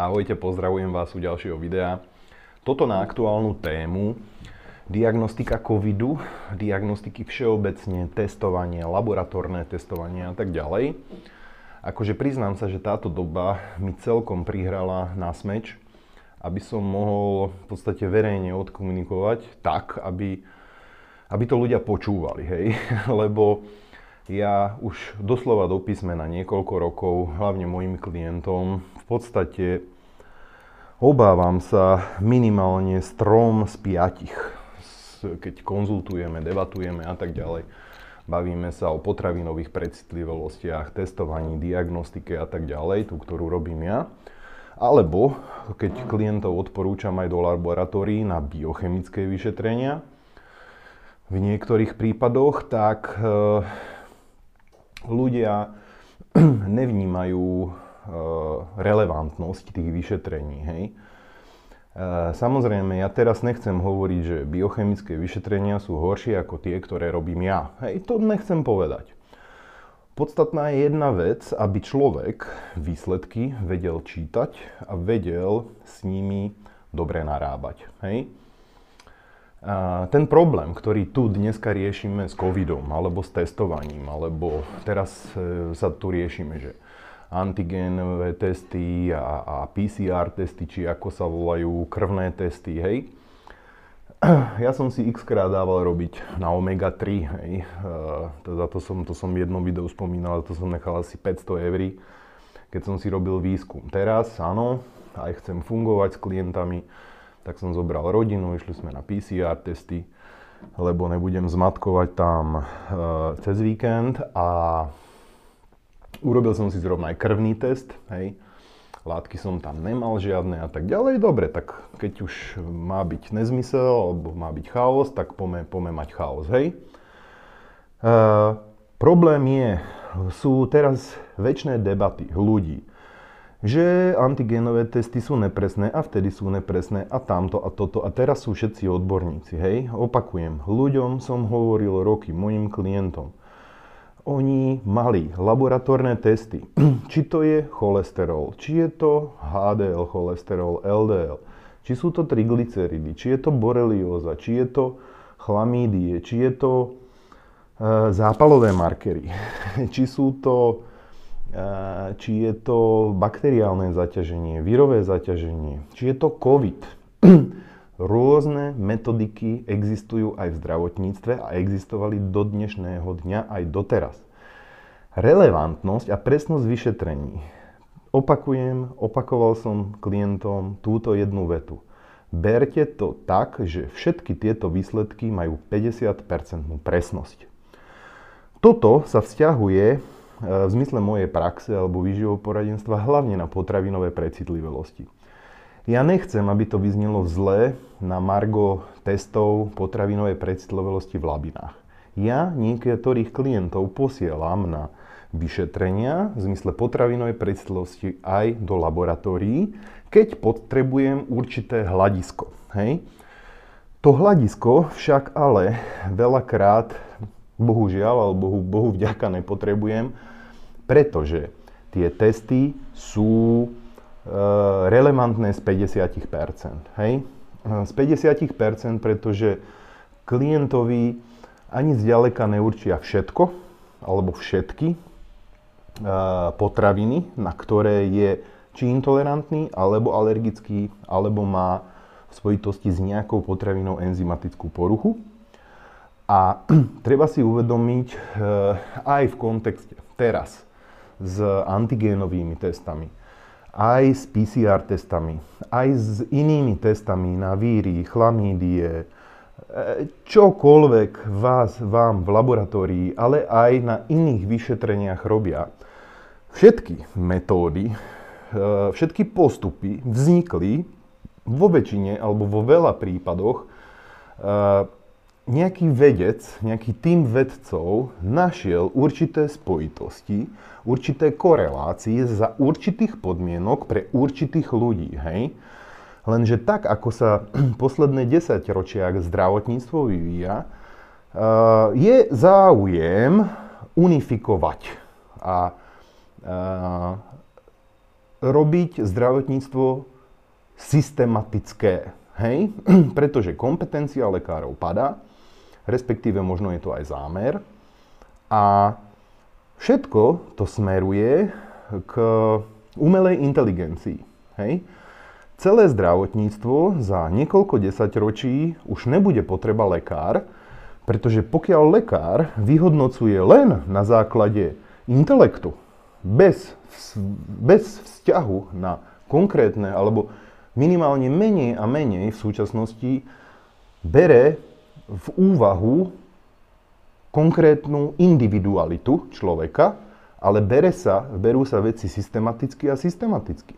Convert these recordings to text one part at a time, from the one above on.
Ahojte, pozdravujem vás u ďalšieho videa. Toto na aktuálnu tému diagnostika covidu, diagnostiky všeobecne, testovanie, laboratórne testovanie a tak ďalej. Akože priznám sa, že táto doba mi celkom prihrala na smeč, aby som mohol v podstate verejne odkomunikovať tak, aby, aby to ľudia počúvali, hej, lebo ja už doslova do písmena niekoľko rokov, hlavne mojim klientom, v podstate obávam sa minimálne strom z piatich, keď konzultujeme, debatujeme a tak ďalej. Bavíme sa o potravinových precitlivostiach, testovaní, diagnostike a tak ďalej, tú, ktorú robím ja. Alebo keď klientov odporúčam aj do laboratórií na biochemické vyšetrenia, v niektorých prípadoch, tak e, ľudia nevnímajú e, relevantnosť tých vyšetrení. Hej. E, samozrejme, ja teraz nechcem hovoriť, že biochemické vyšetrenia sú horšie ako tie, ktoré robím ja. Hej, to nechcem povedať. Podstatná je jedna vec, aby človek výsledky vedel čítať a vedel s nimi dobre narábať. Hej? Ten problém, ktorý tu dneska riešime s covidom, alebo s testovaním, alebo teraz e, sa tu riešime, že antigénové testy a, a PCR testy, či ako sa volajú, krvné testy, hej. Ja som si x dával robiť na omega-3, hej. Teda to som, to som v jednom videu spomínal, to som nechal asi 500 eur, keď som si robil výskum. Teraz, áno, aj chcem fungovať s klientami, tak som zobral rodinu, išli sme na PCR testy, lebo nebudem zmatkovať tam e, cez víkend a urobil som si zrovna aj krvný test, hej. Látky som tam nemal žiadne a tak ďalej. Dobre, tak keď už má byť nezmysel alebo má byť chaos, tak pome, pome mať chaos, hej. E, problém je, sú teraz väčšie debaty ľudí že antigénové testy sú nepresné a vtedy sú nepresné a tamto a toto a teraz sú všetci odborníci, hej. Opakujem, ľuďom som hovoril roky, mojim klientom. Oni mali laboratórne testy, či to je cholesterol, či je to HDL cholesterol, LDL, či sú to triglyceridy, či je to borelióza, či je to chlamídie, či je to e, zápalové markery, či sú to či je to bakteriálne zaťaženie, vírové zaťaženie, či je to COVID. Rôzne metodiky existujú aj v zdravotníctve a existovali do dnešného dňa aj doteraz. Relevantnosť a presnosť vyšetrení. Opakujem, opakoval som klientom túto jednu vetu. Berte to tak, že všetky tieto výsledky majú 50% presnosť. Toto sa vzťahuje v zmysle mojej praxe alebo výživového poradenstva hlavne na potravinové precitlivelosti. Ja nechcem, aby to vyznelo zle na margo testov potravinovej precitlivelosti v labinách. Ja niektorých klientov posielam na vyšetrenia v zmysle potravinovej precitlivosti aj do laboratórií, keď potrebujem určité hľadisko. Hej? To hľadisko však ale veľakrát, bohužiaľ, alebo bohu, bohu vďaka nepotrebujem, pretože tie testy sú e, relevantné z 50%. Hej? E, z 50%, pretože klientovi ani zďaleka neurčia všetko, alebo všetky e, potraviny, na ktoré je či intolerantný, alebo alergický, alebo má v spojitosti s nejakou potravinou enzymatickú poruchu. A treba si uvedomiť e, aj v kontexte teraz, s antigénovými testami, aj s PCR testami, aj s inými testami na víry, chlamídie, e, čokoľvek vás, vám v laboratórii, ale aj na iných vyšetreniach robia. Všetky metódy, e, všetky postupy vznikli vo väčšine alebo vo veľa prípadoch nejaký vedec, nejaký tým vedcov našiel určité spojitosti, určité korelácie za určitých podmienok pre určitých ľudí, hej? Lenže tak, ako sa posledné 10 ročia zdravotníctvo vyvíja, eh, je záujem unifikovať a eh, robiť zdravotníctvo systematické. Hej? Pretože kompetencia lekárov padá, respektíve možno je to aj zámer. A všetko to smeruje k umelej inteligencii. Hej? Celé zdravotníctvo za niekoľko desaťročí už nebude potreba lekár, pretože pokiaľ lekár vyhodnocuje len na základe intelektu, bez, bez vzťahu na konkrétne alebo minimálne menej a menej v súčasnosti bere v úvahu konkrétnu individualitu človeka, ale bere sa, berú sa veci systematicky a systematicky.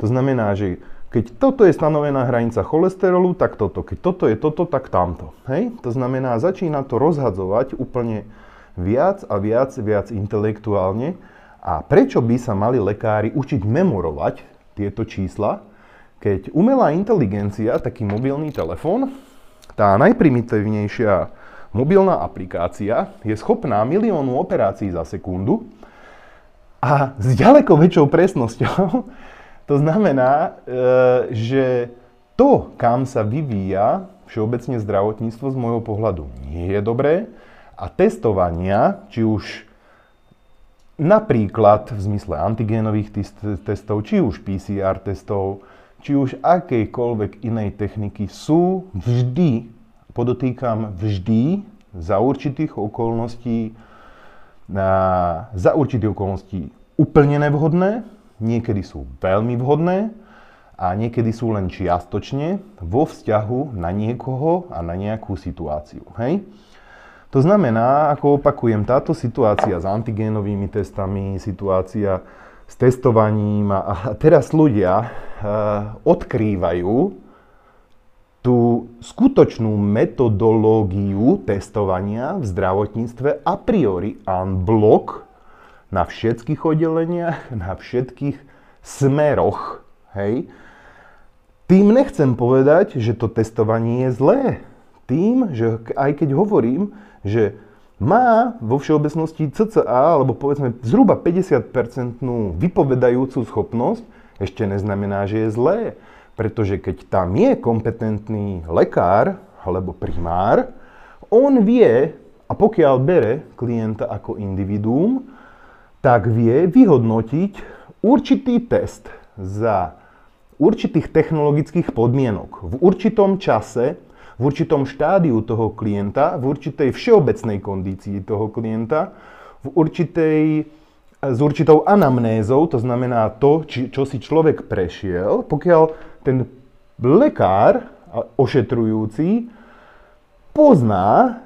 To znamená, že keď toto je stanovená hranica cholesterolu, tak toto. Keď toto je toto, tak tamto. Hej? To znamená, začína to rozhadzovať úplne viac a viac, viac intelektuálne. A prečo by sa mali lekári učiť memorovať tieto čísla, keď umelá inteligencia, taký mobilný telefón, tá najprimitívnejšia mobilná aplikácia je schopná miliónu operácií za sekundu a s ďaleko väčšou presnosťou. To znamená, e, že to, kam sa vyvíja všeobecne zdravotníctvo z môjho pohľadu nie je dobré a testovania, či už napríklad v zmysle antigénových testov, či už PCR testov, či už akejkoľvek inej techniky sú vždy, podotýkam vždy, za určitých okolností, za určitých okolností úplne nevhodné, niekedy sú veľmi vhodné a niekedy sú len čiastočne vo vzťahu na niekoho a na nejakú situáciu. Hej? To znamená, ako opakujem, táto situácia s antigénovými testami, situácia s testovaním a, teraz ľudia odkrývajú tú skutočnú metodológiu testovania v zdravotníctve a priori unblock na všetkých oddeleniach, na všetkých smeroch. Hej. Tým nechcem povedať, že to testovanie je zlé. Tým, že aj keď hovorím, že má vo všeobecnosti CCA, alebo povedzme zhruba 50-percentnú vypovedajúcu schopnosť, ešte neznamená, že je zlé. Pretože keď tam je kompetentný lekár alebo primár, on vie, a pokiaľ bere klienta ako individuum, tak vie vyhodnotiť určitý test za určitých technologických podmienok v určitom čase v určitom štádiu toho klienta, v určitej všeobecnej kondícii toho klienta, v určitej, s určitou anamnézou, to znamená to, či, čo si človek prešiel, pokiaľ ten lekár ošetrujúci pozná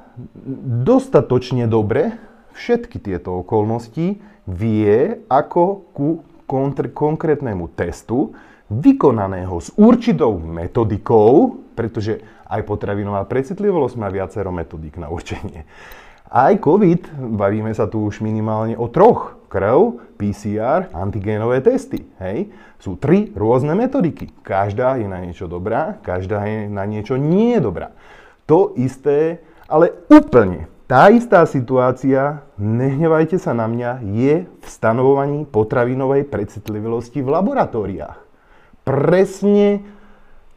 dostatočne dobre všetky tieto okolnosti, vie, ako ku konkrétnemu testu vykonaného s určitou metodikou, pretože aj potravinová precitlivosť má viacero metodík na určenie. Aj COVID, bavíme sa tu už minimálne o troch. Krv, PCR, antigénové testy. Hej? Sú tri rôzne metodiky. Každá je na niečo dobrá, každá je na niečo nie dobrá. To isté, ale úplne tá istá situácia, nehnevajte sa na mňa, je v stanovovaní potravinovej precitlivosti v laboratóriách. Presne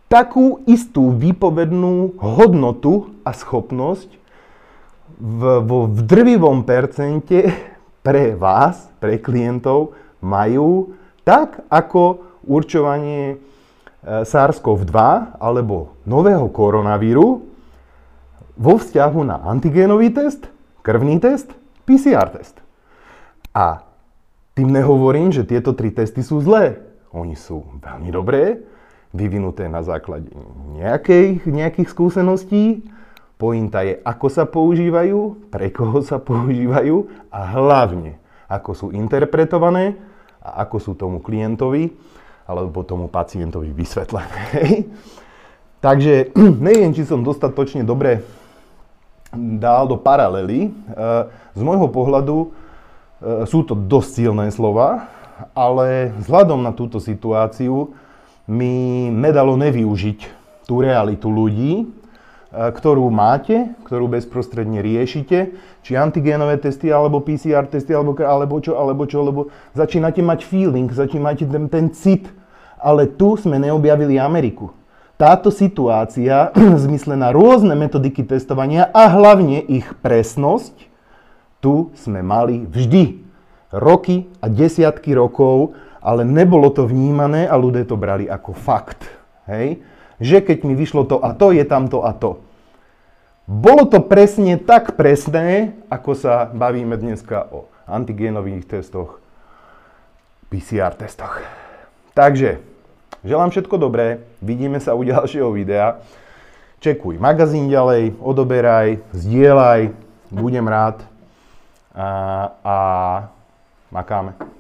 takú istú výpovednú hodnotu a schopnosť v, vo v drvivom percente pre vás, pre klientov, majú tak ako určovanie e, SARS-CoV-2 alebo nového koronavíru vo vzťahu na antigénový test, krvný test, PCR test. A tým nehovorím, že tieto tri testy sú zlé. Oni sú veľmi dobré, vyvinuté na základe nejakých, nejakých skúseností. Pointa je, ako sa používajú, pre koho sa používajú a hlavne, ako sú interpretované a ako sú tomu klientovi alebo tomu pacientovi vysvetlené. Takže neviem, či som dostatočne dobre dal do paralely. Z môjho pohľadu e, sú to dosť silné slova, ale vzhľadom na túto situáciu mi nedalo nevyužiť tú realitu ľudí, ktorú máte, ktorú bezprostredne riešite, či antigénové testy, alebo PCR testy, alebo, alebo čo, alebo čo, lebo začínate mať feeling, začínate ten, ten cit, ale tu sme neobjavili Ameriku. Táto situácia, v zmysle na rôzne metodiky testovania a hlavne ich presnosť, tu sme mali vždy. Roky a desiatky rokov, ale nebolo to vnímané a ľudia to brali ako fakt. Hej? Že keď mi vyšlo to a to, je tam to a to. Bolo to presne tak presné, ako sa bavíme dneska o antigénových testoch, PCR testoch. Takže, želám všetko dobré, vidíme sa u ďalšieho videa. Čekuj magazín ďalej, odoberaj, zdieľaj, budem rád a, a makáme.